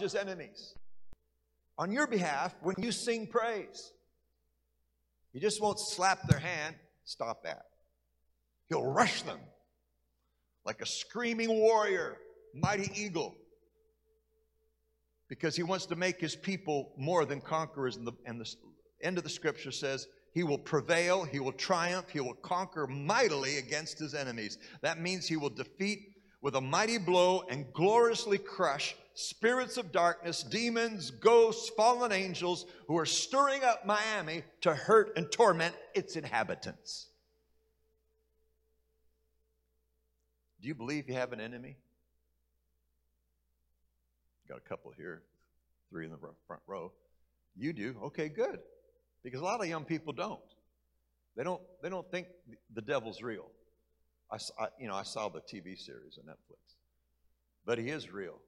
his enemies on your behalf when you sing praise. He just won't slap their hand. Stop that. He'll rush them like a screaming warrior, mighty eagle, because he wants to make his people more than conquerors. And the, and the end of the scripture says, he will prevail, he will triumph, he will conquer mightily against his enemies. That means he will defeat with a mighty blow and gloriously crush spirits of darkness, demons, ghosts, fallen angels who are stirring up Miami to hurt and torment its inhabitants. Do you believe you have an enemy? Got a couple here, three in the front row. You do? Okay, good. Because a lot of young people don't. They don't, they don't think the devil's real. I, you know, I saw the TV series on Netflix. But he is real.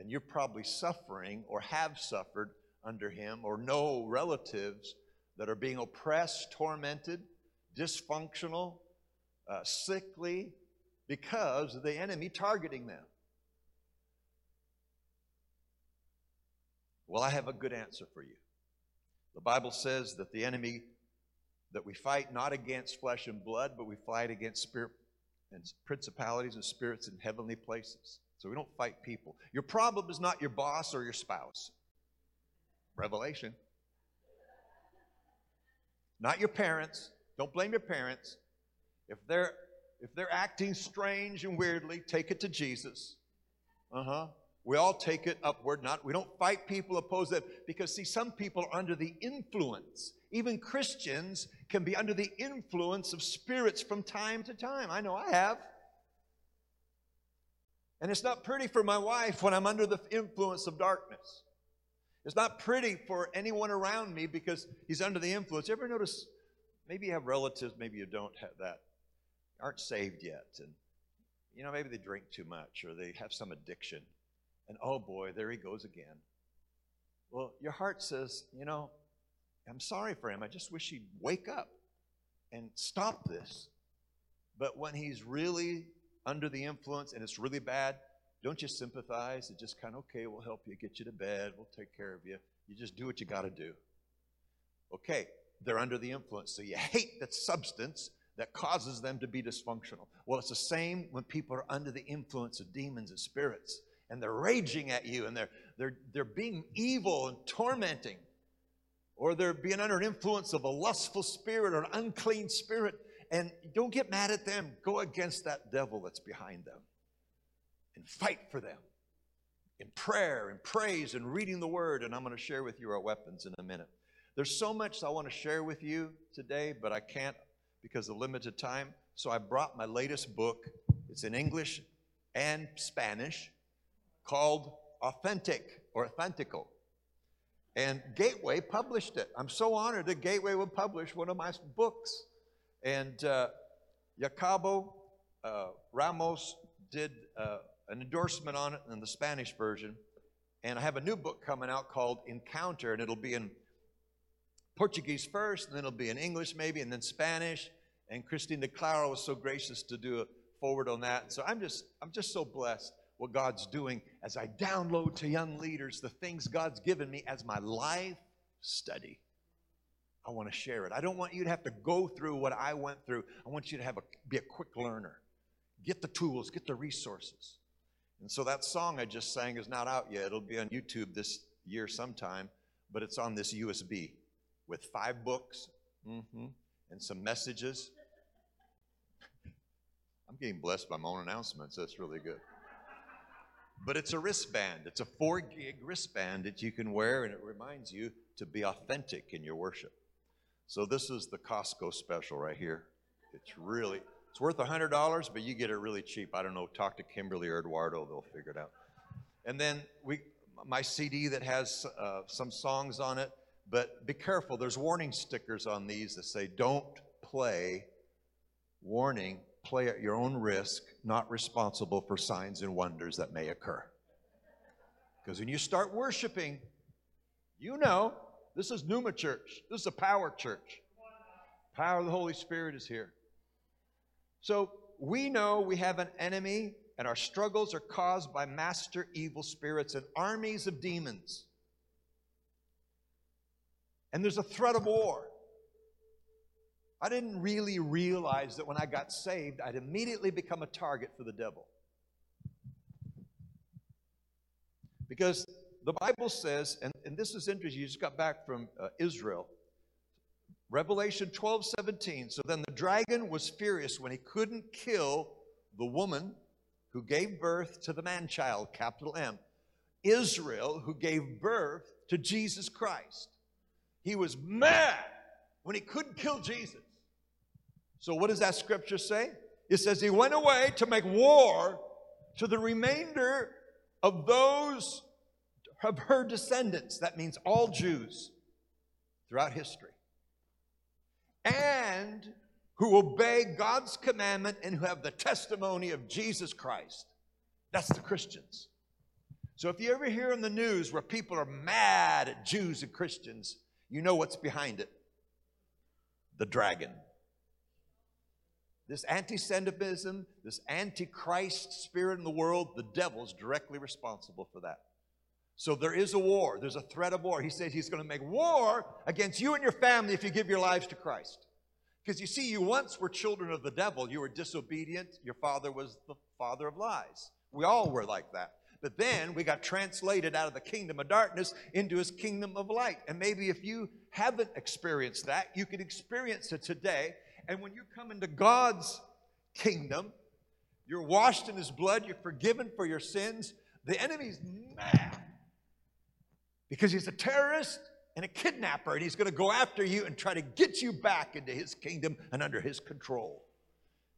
And you're probably suffering or have suffered under him or know relatives that are being oppressed, tormented, dysfunctional, uh, sickly because of the enemy targeting them. Well, I have a good answer for you. The Bible says that the enemy that we fight not against flesh and blood, but we fight against spirit and principalities and spirits in heavenly places. So we don't fight people. Your problem is not your boss or your spouse. Revelation. Not your parents. Don't blame your parents. If they're if they're acting strange and weirdly, take it to Jesus. Uh-huh. We all take it upward. Not we don't fight people, oppose them, because see, some people are under the influence. Even Christians can be under the influence of spirits from time to time. I know I have. And it's not pretty for my wife when I'm under the influence of darkness. It's not pretty for anyone around me because he's under the influence. You ever notice, maybe you have relatives, maybe you don't have that, aren't saved yet. And, you know, maybe they drink too much or they have some addiction. And oh boy, there he goes again. Well, your heart says, you know, I'm sorry for him. I just wish he'd wake up and stop this. But when he's really under the influence and it's really bad, don't you sympathize and just kind of, okay, we'll help you, get you to bed, we'll take care of you. You just do what you got to do. Okay, they're under the influence, so you hate that substance that causes them to be dysfunctional. Well, it's the same when people are under the influence of demons and spirits and they're raging at you and they're, they're, they're being evil and tormenting or they're being under an influence of a lustful spirit or an unclean spirit and don't get mad at them. Go against that devil that's behind them and fight for them in prayer and praise and reading the word. And I'm going to share with you our weapons in a minute. There's so much I want to share with you today, but I can't because of limited time. So I brought my latest book. It's in English and Spanish called Authentic or Authentical. And Gateway published it. I'm so honored that Gateway would publish one of my books. And uh, Jacobo uh, Ramos did uh, an endorsement on it in the Spanish version. And I have a new book coming out called Encounter, and it'll be in Portuguese first, and then it'll be in English maybe, and then Spanish. And Christine D'Clario was so gracious to do a forward on that. So I'm just, I'm just so blessed what God's doing as I download to young leaders the things God's given me as my life study. I want to share it. I don't want you to have to go through what I went through. I want you to have a, be a quick learner. Get the tools, get the resources. And so that song I just sang is not out yet. It'll be on YouTube this year sometime, but it's on this USB with five books mm-hmm, and some messages. I'm getting blessed by my own announcements. That's really good. But it's a wristband. It's a four gig wristband that you can wear, and it reminds you to be authentic in your worship. So this is the Costco special right here. It's really, it's worth $100, but you get it really cheap. I don't know, talk to Kimberly or Eduardo, they'll figure it out. And then we, my CD that has uh, some songs on it, but be careful, there's warning stickers on these that say, don't play, warning, play at your own risk, not responsible for signs and wonders that may occur. Because when you start worshiping, you know this is Pneuma Church. This is a power church. Power of the Holy Spirit is here. So we know we have an enemy, and our struggles are caused by master evil spirits and armies of demons. And there's a threat of war. I didn't really realize that when I got saved, I'd immediately become a target for the devil. Because the Bible says, and, and this is interesting, you just got back from uh, Israel. Revelation 12 17. So then the dragon was furious when he couldn't kill the woman who gave birth to the man child, capital M. Israel, who gave birth to Jesus Christ. He was mad when he couldn't kill Jesus. So, what does that scripture say? It says he went away to make war to the remainder of those of her descendants. That means all Jews throughout history. And who obey God's commandment and who have the testimony of Jesus Christ. That's the Christians. So if you ever hear in the news where people are mad at Jews and Christians, you know what's behind it the dragon. This anti Semitism, this antichrist spirit in the world, the devil's directly responsible for that. So there is a war. There's a threat of war. He says he's going to make war against you and your family if you give your lives to Christ. Because you see, you once were children of the devil. You were disobedient. Your father was the father of lies. We all were like that. But then we got translated out of the kingdom of darkness into his kingdom of light. And maybe if you haven't experienced that, you can experience it today and when you come into God's kingdom, you're washed in his blood, you're forgiven for your sins. The enemy's mad because he's a terrorist and a kidnapper, and he's going to go after you and try to get you back into his kingdom and under his control.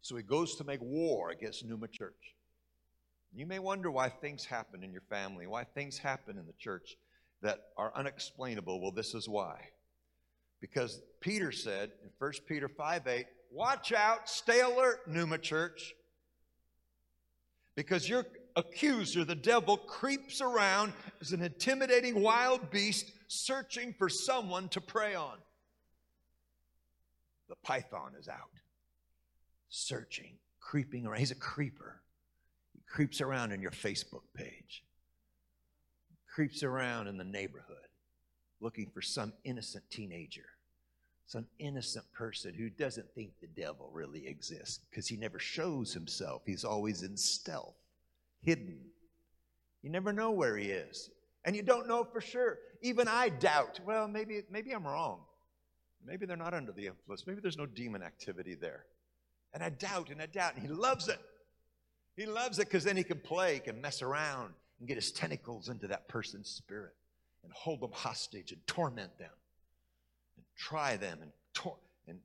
So he goes to make war against Pneuma Church. You may wonder why things happen in your family, why things happen in the church that are unexplainable. Well, this is why. Because Peter said in 1 Peter 5 8, watch out, stay alert, Pneuma Church. Because your accuser, the devil, creeps around as an intimidating wild beast searching for someone to prey on. The python is out, searching, creeping around. He's a creeper. He creeps around in your Facebook page, creeps around in the neighborhood looking for some innocent teenager, some innocent person who doesn't think the devil really exists because he never shows himself. He's always in stealth, hidden. You never know where he is. And you don't know for sure. Even I doubt, well, maybe, maybe I'm wrong. Maybe they're not under the influence. Maybe there's no demon activity there. And I doubt and I doubt. And he loves it. He loves it because then he can play, he can mess around and get his tentacles into that person's spirit and hold them hostage and torment them and try them and, tor- and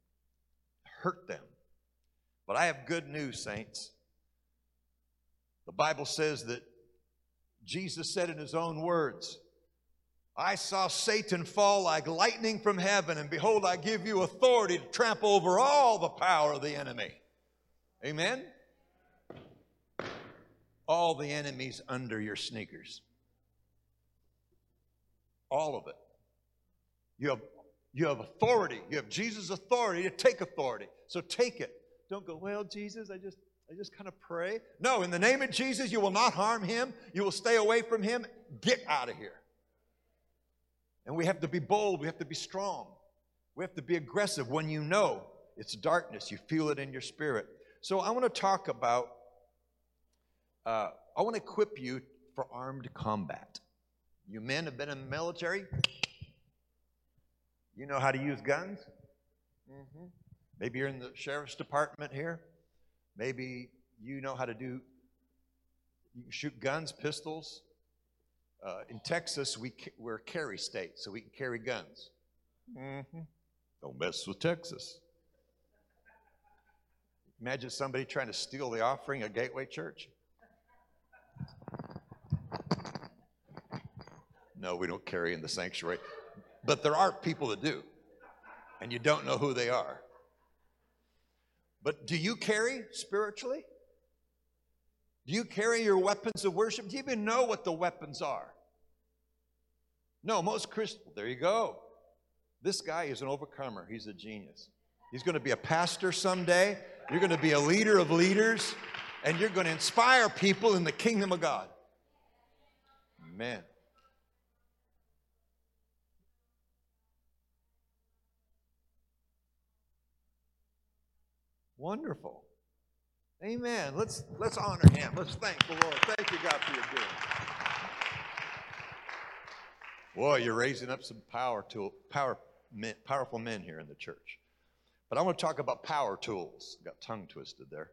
hurt them. But I have good news, saints. The Bible says that Jesus said in his own words, I saw Satan fall like lightning from heaven, and behold, I give you authority to trample over all the power of the enemy. Amen? All the enemies under your sneakers. All of it. You have, you have authority. You have Jesus' authority to take authority. So take it. Don't go, well, Jesus, I just I just kind of pray. No, in the name of Jesus, you will not harm him. You will stay away from him. Get out of here. And we have to be bold. We have to be strong. We have to be aggressive when you know it's darkness. You feel it in your spirit. So I want to talk about, uh, I want to equip you for armed combat. You men have been in the military. You know how to use guns. Mm-hmm. Maybe you're in the sheriff's department here. Maybe you know how to do, you can shoot guns, pistols. Uh, in Texas, we, we're a carry state, so we can carry guns. Mm-hmm. Don't mess with Texas. Imagine somebody trying to steal the offering of Gateway Church. No, we don't carry in the sanctuary. But there are people that do, and you don't know who they are. But do you carry spiritually? Do you carry your weapons of worship? Do you even know what the weapons are? No, most Christians, there you go. This guy is an overcomer. He's a genius. He's going to be a pastor someday. You're going to be a leader of leaders. and you're going to inspire people in the kingdom of God. Amen. Wonderful. Amen. Let's let's honor him. Let's thank the Lord. Thank you, God, for your doing. Boy, you're raising up some power to power men, powerful men here in the church. But I want to talk about power tools. Got tongue twisted there.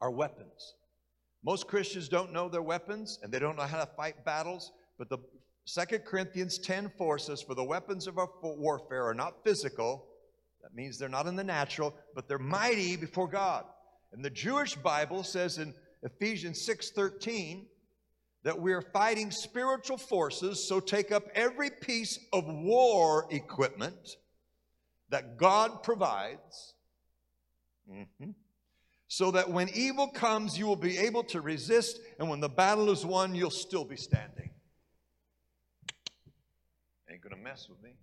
Our weapons. Most Christians don't know their weapons and they don't know how to fight battles, but the 2 Corinthians 10 4 says, For the weapons of our warfare are not physical, that means they're not in the natural, but they're mighty before God. And the Jewish Bible says in Ephesians 6:13 that we're fighting spiritual forces, so take up every piece of war equipment that God provides. Mm-hmm. So that when evil comes, you will be able to resist, and when the battle is won, you'll still be standing. Ain't gonna mess with me.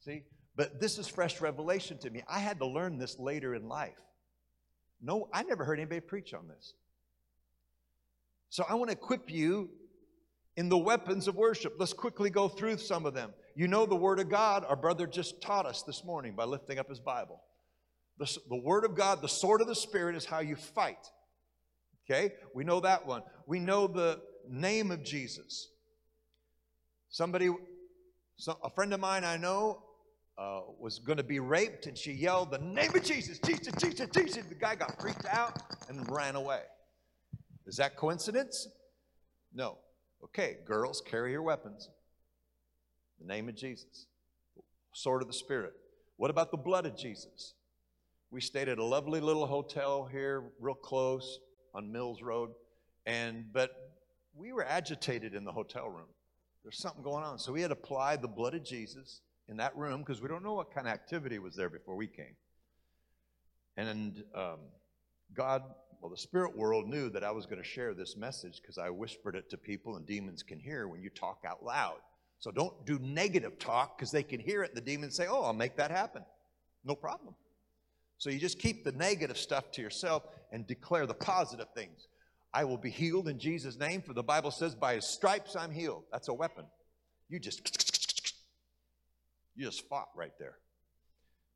See, but this is fresh revelation to me. I had to learn this later in life. No, I never heard anybody preach on this. So I want to equip you in the weapons of worship. Let's quickly go through some of them. You know the Word of God, our brother just taught us this morning by lifting up his Bible. The, the Word of God, the sword of the Spirit, is how you fight. Okay? We know that one. We know the name of Jesus. Somebody, so, a friend of mine I know, uh, was going to be raped, and she yelled, The name of Jesus, Jesus, Jesus, Jesus. The guy got freaked out and ran away. Is that coincidence? No. Okay, girls, carry your weapons. The name of Jesus, sword of the Spirit. What about the blood of Jesus? We stayed at a lovely little hotel here, real close on Mills Road, and but we were agitated in the hotel room. There's something going on, so we had applied the blood of Jesus in that room because we don't know what kind of activity was there before we came. And um, God, well, the spirit world knew that I was going to share this message because I whispered it to people, and demons can hear when you talk out loud. So don't do negative talk because they can hear it, and the demons say, Oh, I'll make that happen. No problem. So you just keep the negative stuff to yourself and declare the positive things. I will be healed in Jesus' name, for the Bible says, By his stripes I'm healed. That's a weapon. You just you just fought right there.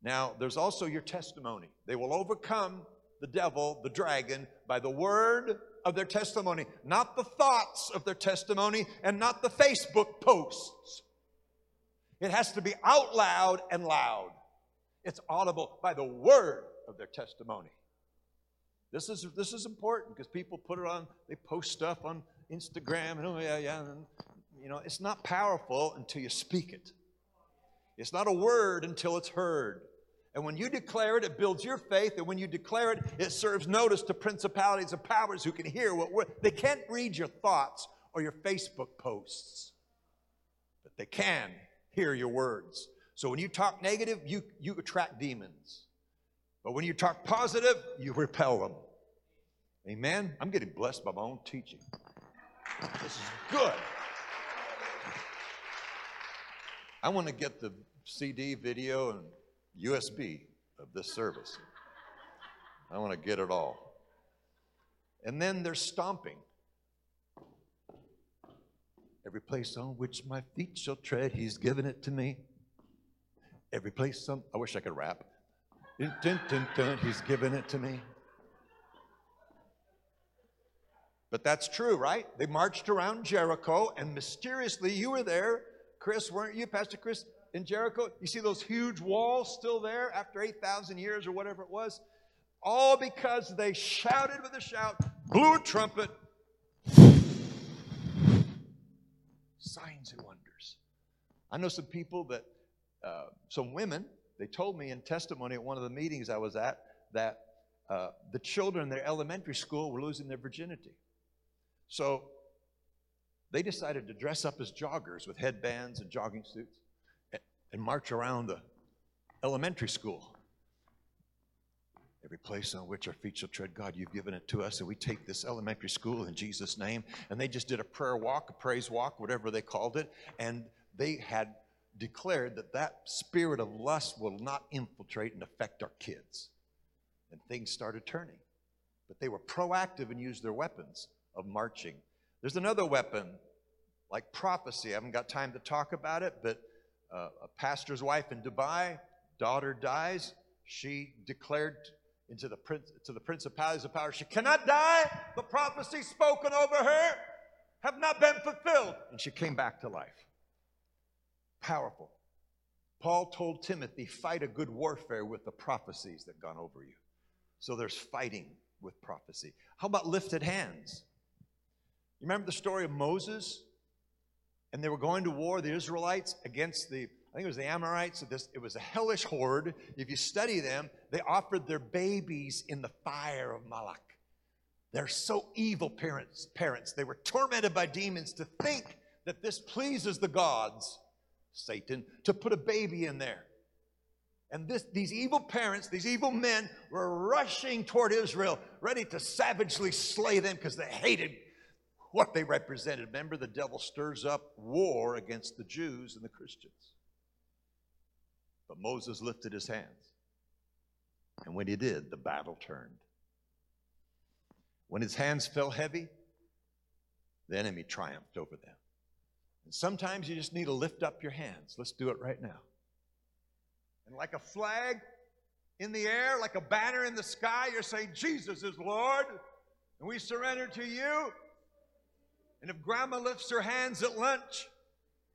Now, there's also your testimony. They will overcome the devil, the dragon, by the word of their testimony, not the thoughts of their testimony and not the Facebook posts. It has to be out loud and loud. It's audible by the word of their testimony. This is, this is important because people put it on, they post stuff on Instagram and oh, yeah, yeah. And, you know, it's not powerful until you speak it. It's not a word until it's heard. And when you declare it, it builds your faith. And when you declare it, it serves notice to principalities and powers who can hear what they can't read your thoughts or your Facebook posts, but they can hear your words. So when you talk negative, you, you attract demons. But when you talk positive, you repel them. Amen? I'm getting blessed by my own teaching. This is good. I want to get the CD, video, and USB of this service. I want to get it all. And then there's stomping. Every place on which my feet shall tread, he's given it to me. Every place on, I wish I could rap. Dun, dun, dun, he's given it to me. But that's true, right? They marched around Jericho, and mysteriously, you were there, Chris, weren't you, Pastor Chris, in Jericho? You see those huge walls still there after 8,000 years or whatever it was? All because they shouted with a shout, blew a trumpet. Signs and wonders. I know some people that, uh, some women, they told me in testimony at one of the meetings I was at that uh, the children in their elementary school were losing their virginity. So they decided to dress up as joggers with headbands and jogging suits and march around the elementary school. Every place on which our feet shall tread, God, you've given it to us. And we take this elementary school in Jesus' name. And they just did a prayer walk, a praise walk, whatever they called it. And they had declared that that spirit of lust will not infiltrate and affect our kids. And things started turning. but they were proactive and used their weapons of marching. There's another weapon like prophecy. I haven't got time to talk about it, but uh, a pastor's wife in Dubai, daughter dies. She declared into the prince, to the principalities of power, she cannot die. The prophecy spoken over her have not been fulfilled. And she came back to life. Powerful. Paul told Timothy, fight a good warfare with the prophecies that gone over you. So there's fighting with prophecy. How about lifted hands? You remember the story of Moses? And they were going to war, the Israelites, against the, I think it was the Amorites. This, it was a hellish horde. If you study them, they offered their babies in the fire of Moloch. They're so evil parents, parents. They were tormented by demons to think that this pleases the gods, Satan, to put a baby in there. And this, these evil parents, these evil men, were rushing toward Israel, ready to savagely slay them because they hated what they represented. Remember, the devil stirs up war against the Jews and the Christians. But Moses lifted his hands. And when he did, the battle turned. When his hands fell heavy, the enemy triumphed over them. And sometimes you just need to lift up your hands. Let's do it right now. And like a flag in the air, like a banner in the sky, you're saying, Jesus is Lord, and we surrender to you. And if grandma lifts her hands at lunch,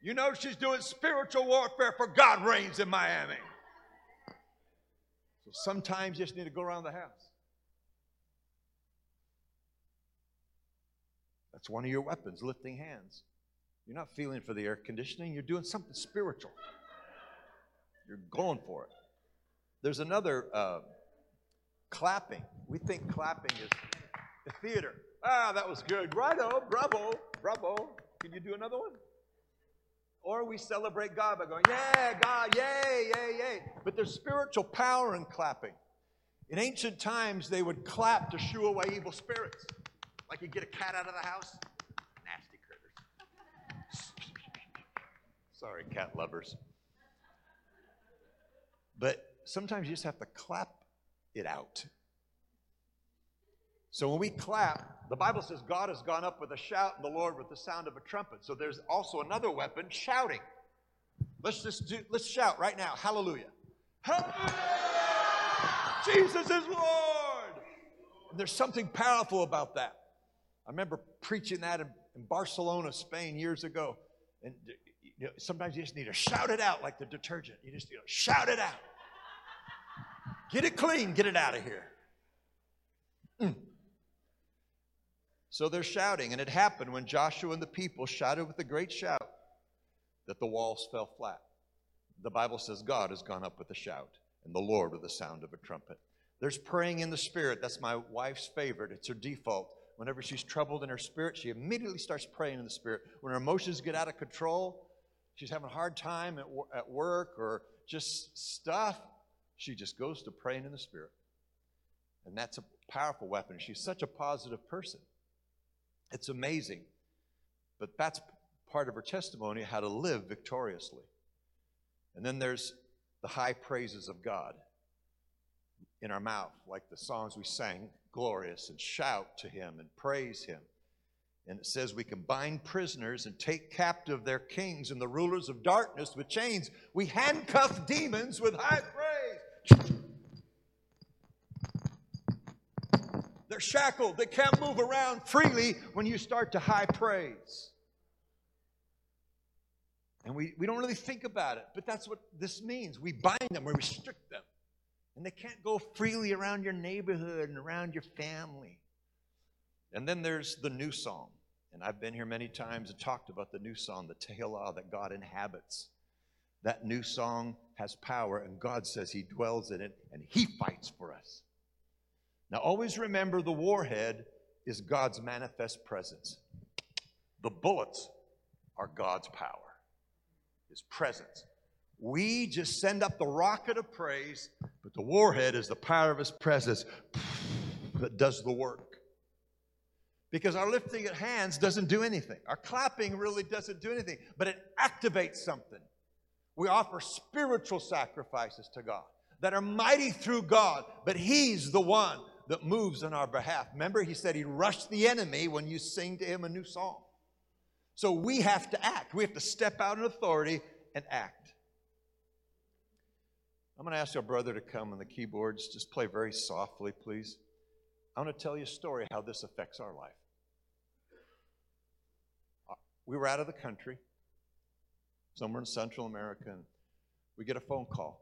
you know she's doing spiritual warfare for God reigns in Miami. So sometimes you just need to go around the house. That's one of your weapons, lifting hands. You're not feeling for the air conditioning, you're doing something spiritual. You're going for it. There's another uh, clapping. We think clapping is the theater. Ah, that was good. Righto, bravo, bravo. Can you do another one? Or we celebrate God by going, yeah, God, yay, yay, yay. But there's spiritual power in clapping. In ancient times, they would clap to shoo away evil spirits. Like you get a cat out of the house. Nasty critters. Sorry, cat lovers. But sometimes you just have to clap it out. So when we clap, the Bible says God has gone up with a shout and the Lord with the sound of a trumpet. So there's also another weapon, shouting. Let's just do, let's shout right now. Hallelujah. Hallelujah! Jesus is Lord. And there's something powerful about that. I remember preaching that in, in Barcelona, Spain, years ago. And you know, sometimes you just need to shout it out like the detergent. You just you know, shout it out. Get it clean, get it out of here. So they're shouting, and it happened when Joshua and the people shouted with a great shout that the walls fell flat. The Bible says God has gone up with a shout, and the Lord with the sound of a trumpet. There's praying in the spirit. That's my wife's favorite. It's her default. Whenever she's troubled in her spirit, she immediately starts praying in the spirit. When her emotions get out of control, she's having a hard time at, at work or just stuff, she just goes to praying in the spirit. And that's a powerful weapon. She's such a positive person. It's amazing. But that's part of her testimony how to live victoriously. And then there's the high praises of God in our mouth, like the songs we sang, glorious, and shout to Him and praise Him. And it says we can bind prisoners and take captive their kings and the rulers of darkness with chains. We handcuff demons with high praise. They're shackled. They can't move around freely when you start to high praise. And we, we don't really think about it, but that's what this means. We bind them, we restrict them. And they can't go freely around your neighborhood and around your family. And then there's the new song. And I've been here many times and talked about the new song, the Tehillah that God inhabits. That new song has power, and God says He dwells in it and He fights for us. Now, always remember the warhead is God's manifest presence. The bullets are God's power, His presence. We just send up the rocket of praise, but the warhead is the power of His presence that does the work. Because our lifting of hands doesn't do anything. Our clapping really doesn't do anything, but it activates something. We offer spiritual sacrifices to God that are mighty through God, but He's the one that moves on our behalf. Remember, he said he'd rush the enemy when you sing to him a new song. So we have to act. We have to step out in authority and act. I'm going to ask our brother to come on the keyboards. Just play very softly, please. I want to tell you a story how this affects our life. Uh, we were out of the country, somewhere in Central America, and we get a phone call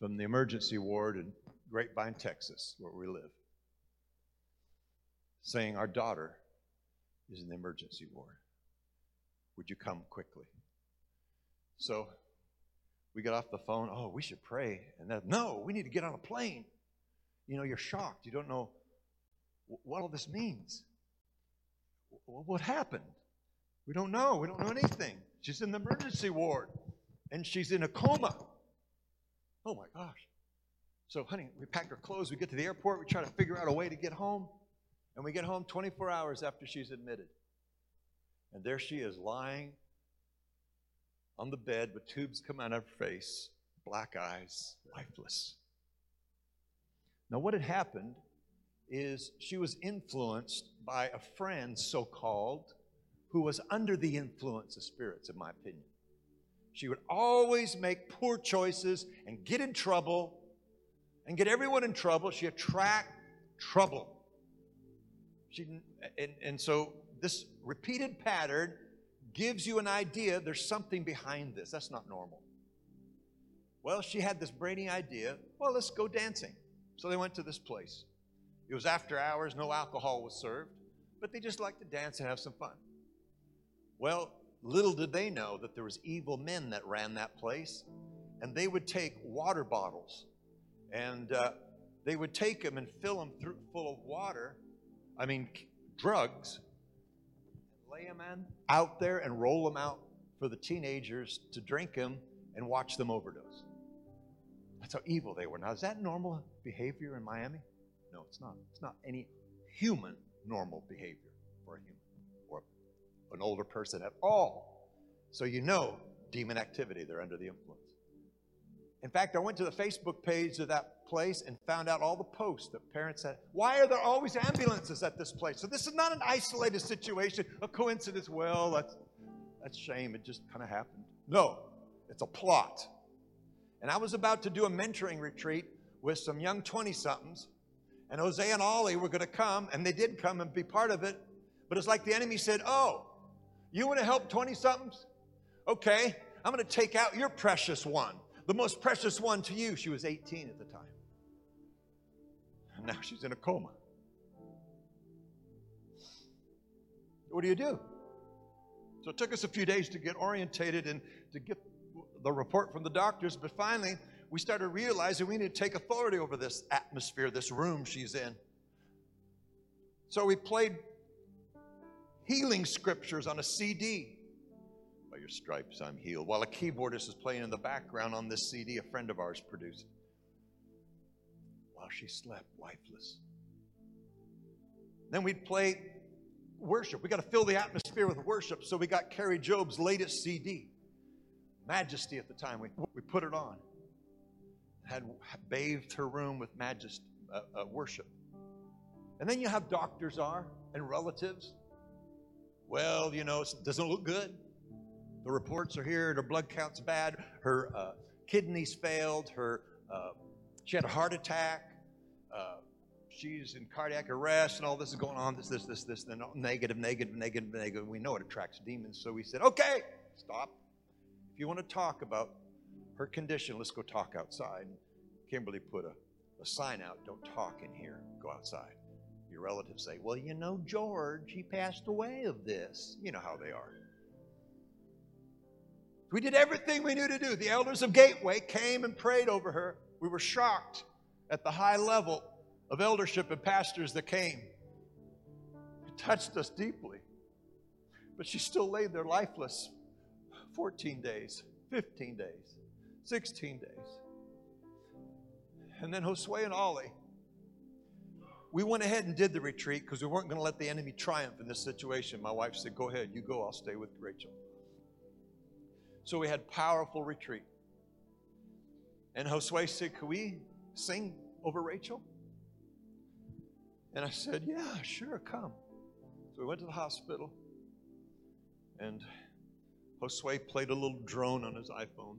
from the emergency ward in Grapevine, Texas, where we live, saying, Our daughter is in the emergency ward. Would you come quickly? So we get off the phone. Oh, we should pray. And then, no, we need to get on a plane. You know, you're shocked. You don't know what all this means. What happened? We don't know. We don't know anything. She's in the emergency ward and she's in a coma. Oh my gosh. So, honey, we pack her clothes. We get to the airport. We try to figure out a way to get home. And we get home 24 hours after she's admitted. And there she is lying on the bed with tubes coming out of her face, black eyes, lifeless. Now, what had happened is she was influenced by a friend, so called, who was under the influence of spirits, in my opinion. She would always make poor choices and get in trouble and get everyone in trouble. She attract trouble. She, and, and so this repeated pattern gives you an idea there's something behind this. That's not normal. Well, she had this brainy idea well, let's go dancing. So they went to this place. It was after hours, no alcohol was served, but they just liked to dance and have some fun. Well, little did they know that there was evil men that ran that place, and they would take water bottles and uh, they would take them and fill them through, full of water I mean, drugs, and lay them in, out there and roll them out for the teenagers to drink them and watch them overdose. That's how evil they were. Now, is that normal behavior in Miami? No, it's not. It's not any human normal behavior for a human or an older person at all. So you know demon activity, they're under the influence. In fact, I went to the Facebook page of that place and found out all the posts that parents had. Why are there always ambulances at this place? So this is not an isolated situation, a coincidence. Well, that's that's shame. It just kind of happened. No, it's a plot. And I was about to do a mentoring retreat with some young 20 somethings, and Jose and Ollie were going to come, and they did come and be part of it. But it's like the enemy said, Oh, you want to help 20 somethings? Okay, I'm going to take out your precious one the most precious one to you. She was 18 at the time. And now she's in a coma. What do you do? So it took us a few days to get orientated and to get the report from the doctors, but finally we started realizing we need to take authority over this atmosphere, this room she's in. So we played healing scriptures on a CD your stripes I'm healed. While a keyboardist is playing in the background on this CD a friend of ours produced. While she slept, lifeless. Then we'd play worship. We got to fill the atmosphere with worship. So we got Kari Jobe's latest CD, Majesty at the time. We, we put it on. Had bathed her room with majesty, uh, uh, worship. And then you have doctors are and relatives. Well, you know, it doesn't look good. The reports are here. Her blood count's bad. Her uh, kidneys failed. Her uh, she had a heart attack. Uh, she's in cardiac arrest, and all this is going on. This, this, this, this, then negative, negative, negative, negative. We know it attracts demons. So we said, okay, stop. If you want to talk about her condition, let's go talk outside. Kimberly put a, a sign out: "Don't talk in here. Go outside." Your relatives say, "Well, you know, George, he passed away of this." You know how they are. We did everything we knew to do. The elders of Gateway came and prayed over her. We were shocked at the high level of eldership and pastors that came. It touched us deeply. But she still laid there lifeless 14 days, 15 days, 16 days. And then Josue and Ollie, we went ahead and did the retreat because we weren't going to let the enemy triumph in this situation. My wife said, Go ahead, you go, I'll stay with Rachel. So we had powerful retreat. And Josue said, Could we sing over Rachel? And I said, Yeah, sure, come. So we went to the hospital, and Josue played a little drone on his iPhone.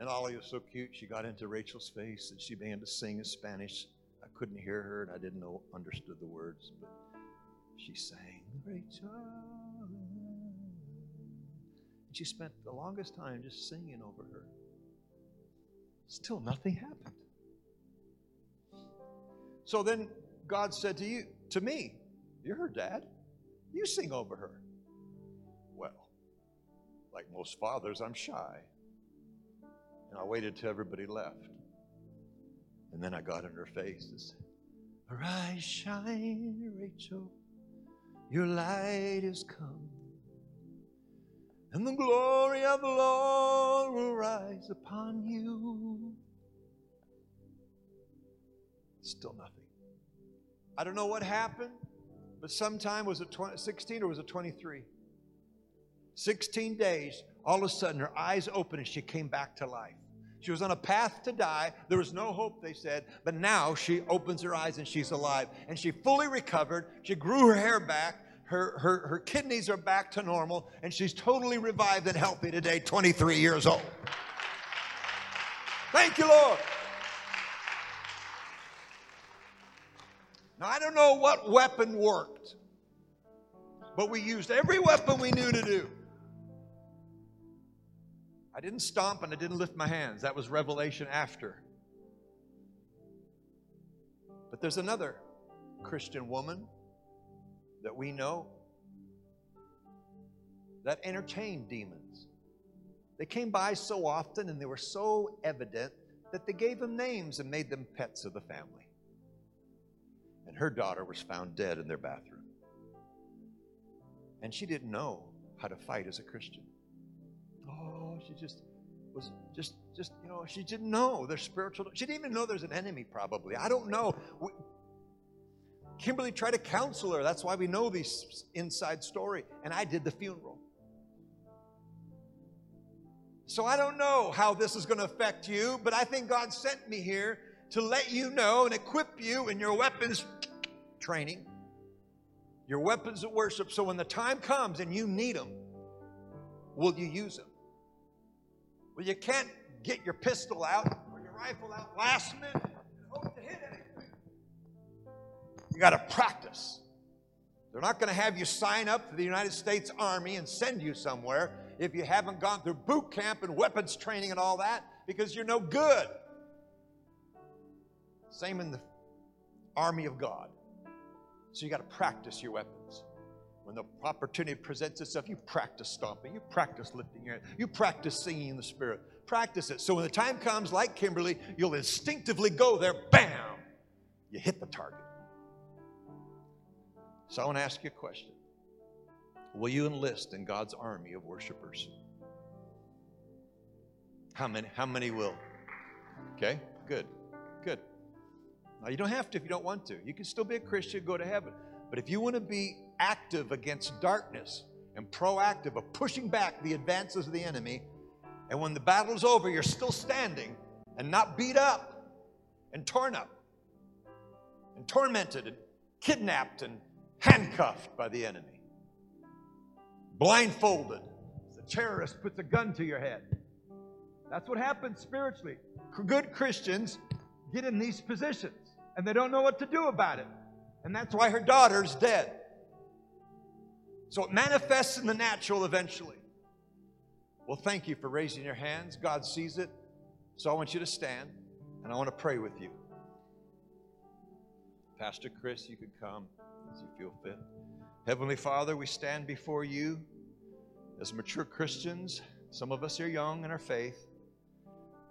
And Ollie was so cute. She got into Rachel's face and she began to sing in Spanish. I couldn't hear her and I didn't know understood the words, but she sang, Rachel. And she spent the longest time just singing over her. Still nothing happened. So then God said to you, to me, You're her dad. You sing over her. Well, like most fathers, I'm shy. And I waited till everybody left. And then I got in her face and said, Arise, shine, Rachel. Your light is come. And the glory of the Lord will rise upon you. Still nothing. I don't know what happened, but sometime was it 20, 16 or was it 23? 16 days, all of a sudden her eyes opened and she came back to life. She was on a path to die. There was no hope, they said, but now she opens her eyes and she's alive. And she fully recovered. She grew her hair back. Her, her, her kidneys are back to normal, and she's totally revived and healthy today, 23 years old. Thank you, Lord. Now, I don't know what weapon worked, but we used every weapon we knew to do. I didn't stomp and I didn't lift my hands. That was revelation after. But there's another Christian woman that we know that entertained demons. They came by so often and they were so evident that they gave them names and made them pets of the family. And her daughter was found dead in their bathroom. And she didn't know how to fight as a Christian. Oh, she just was just just you know she didn't know there's spiritual she didn't even know there's an enemy probably i don't know kimberly tried to counsel her. That's why we know this inside story. And i did the funeral. So i don't know how this is going to affect you but i think god sent me here to let you know and equip you in your weapons training your weapons of worship. So when the time comes and you need them will you use them well, you can't get your pistol out or your rifle out last minute Got to practice. They're not going to have you sign up for the United States Army and send you somewhere if you haven't gone through boot camp and weapons training and all that because you're no good. Same in the army of God. So you got to practice your weapons. When the opportunity presents itself, you practice stomping, you practice lifting your hand, you practice singing in the Spirit. Practice it. So when the time comes, like Kimberly, you'll instinctively go there, bam, you hit the target. So I want to ask you a question Will you enlist in God's army of worshipers? How many? How many will? Okay, good, good. Now you don't have to if you don't want to. You can still be a Christian, go to heaven. But if you want to be active against darkness and proactive of pushing back the advances of the enemy, and when the battle's over, you're still standing and not beat up and torn up and tormented and kidnapped and handcuffed by the enemy, blindfolded. The terrorist puts a gun to your head. That's what happens spiritually. Good Christians get in these positions and they don't know what to do about it. And that's why her daughter's dead. So it manifests in the natural eventually. Well, thank you for raising your hands. God sees it. So I want you to stand and I want to pray with you. Pastor Chris, you could come as you feel fit. Heavenly Father, we stand before you as mature Christians. Some of us are young in our faith,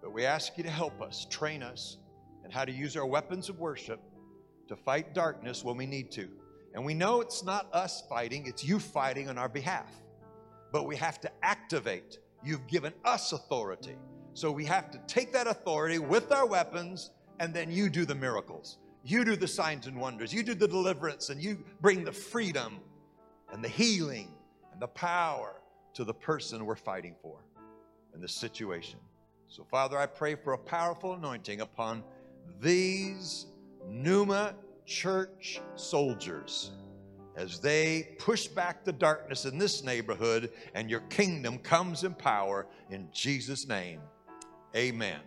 but we ask you to help us, train us, and how to use our weapons of worship to fight darkness when we need to. And we know it's not us fighting, it's you fighting on our behalf. But we have to activate. You've given us authority. So we have to take that authority with our weapons, and then you do the miracles. You do the signs and wonders. You do the deliverance, and you bring the freedom and the healing and the power to the person we're fighting for and the situation. So, Father, I pray for a powerful anointing upon these Pneuma church soldiers as they push back the darkness in this neighborhood and your kingdom comes in power in Jesus' name. Amen.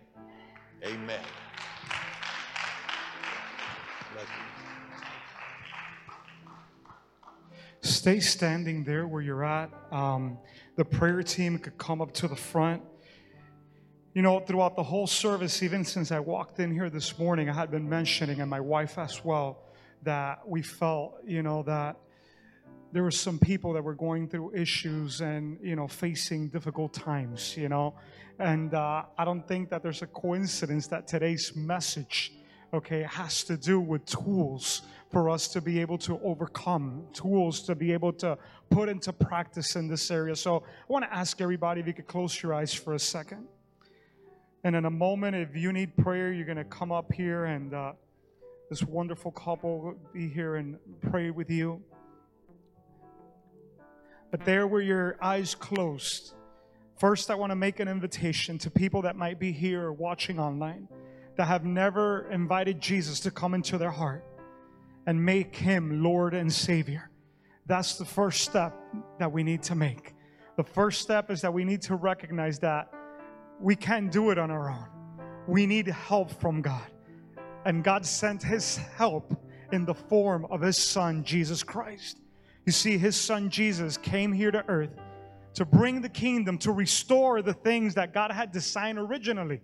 Amen. Stay standing there where you're at. Um, the prayer team could come up to the front. You know, throughout the whole service, even since I walked in here this morning, I had been mentioning, and my wife as well, that we felt, you know, that there were some people that were going through issues and, you know, facing difficult times, you know. And uh, I don't think that there's a coincidence that today's message, okay, has to do with tools for us to be able to overcome, tools to be able to put into practice in this area. So I want to ask everybody if you could close your eyes for a second. And in a moment, if you need prayer, you're going to come up here and uh, this wonderful couple will be here and pray with you. But there, where your eyes closed, first I want to make an invitation to people that might be here or watching online that have never invited Jesus to come into their heart and make him Lord and Savior. That's the first step that we need to make. The first step is that we need to recognize that we can't do it on our own. We need help from God. And God sent his help in the form of his son, Jesus Christ. You see, his son Jesus came here to earth to bring the kingdom, to restore the things that God had designed originally,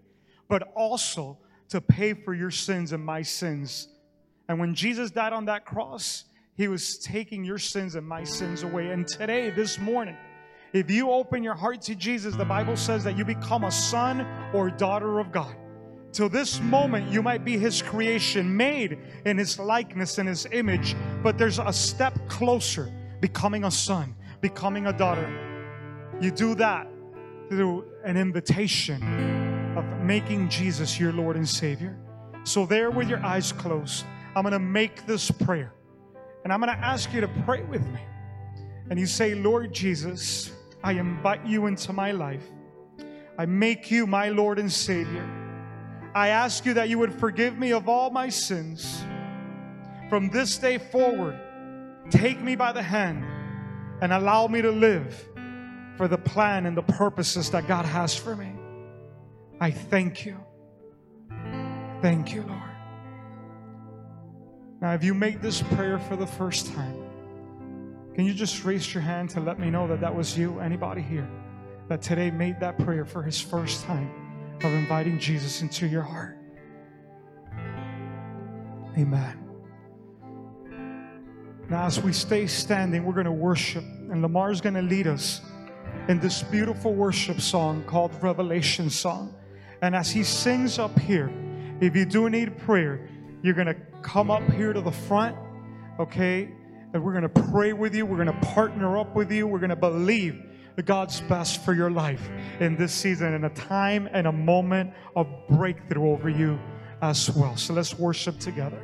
but also to pay for your sins and my sins and when Jesus died on that cross, he was taking your sins and my sins away. And today, this morning, if you open your heart to Jesus, the Bible says that you become a son or daughter of God. Till this moment, you might be His creation, made in His likeness and His image, but there's a step closer becoming a son, becoming a daughter. You do that through an invitation of making Jesus your Lord and Savior. So, there with your eyes closed, I'm going to make this prayer. And I'm going to ask you to pray with me. And you say, Lord Jesus, I invite you into my life. I make you my Lord and Savior. I ask you that you would forgive me of all my sins. From this day forward, take me by the hand and allow me to live for the plan and the purposes that God has for me. I thank you. Thank you, Lord. Now, if you make this prayer for the first time, can you just raise your hand to let me know that that was you? Anybody here that today made that prayer for his first time of inviting Jesus into your heart? Amen. Now, as we stay standing, we're going to worship, and Lamar's going to lead us in this beautiful worship song called Revelation Song. And as he sings up here, if you do need prayer, you're going to come up here to the front, okay? And we're going to pray with you. We're going to partner up with you. We're going to believe that God's best for your life in this season, in a time and a moment of breakthrough over you as well. So let's worship together.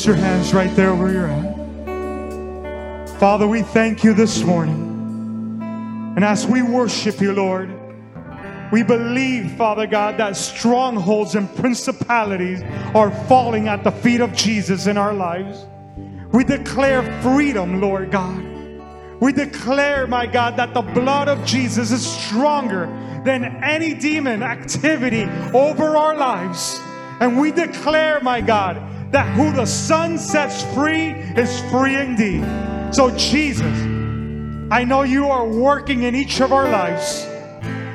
Raise your hands right there where you're at. Father, we thank you this morning. And as we worship you, Lord, we believe, Father God, that strongholds and principalities are falling at the feet of Jesus in our lives. We declare freedom, Lord God. We declare, my God, that the blood of Jesus is stronger than any demon activity over our lives. And we declare, my God, that who the Son sets free is free indeed. So, Jesus, I know you are working in each of our lives.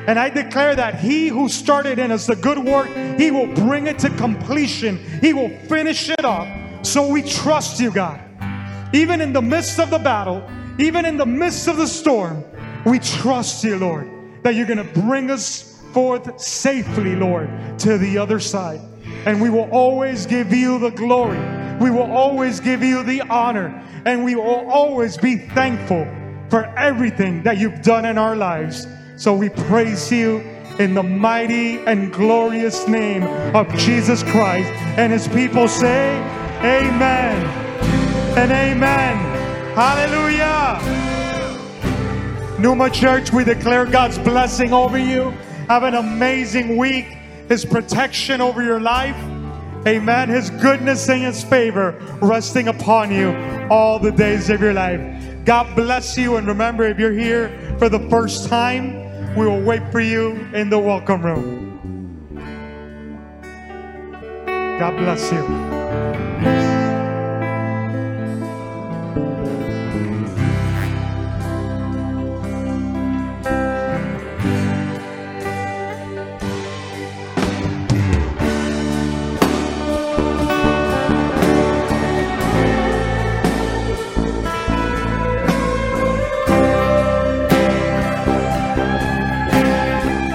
And I declare that he who started in us the good work, he will bring it to completion. He will finish it up. So we trust you, God. Even in the midst of the battle, even in the midst of the storm, we trust you, Lord, that you're going to bring us forth safely, Lord, to the other side. And we will always give you the glory. We will always give you the honor. And we will always be thankful for everything that you've done in our lives. So we praise you in the mighty and glorious name of Jesus Christ. And his people say, Amen and Amen. Hallelujah. Pneuma Church, we declare God's blessing over you. Have an amazing week. His protection over your life. Amen. His goodness and His favor resting upon you all the days of your life. God bless you. And remember, if you're here for the first time, we will wait for you in the welcome room. God bless you.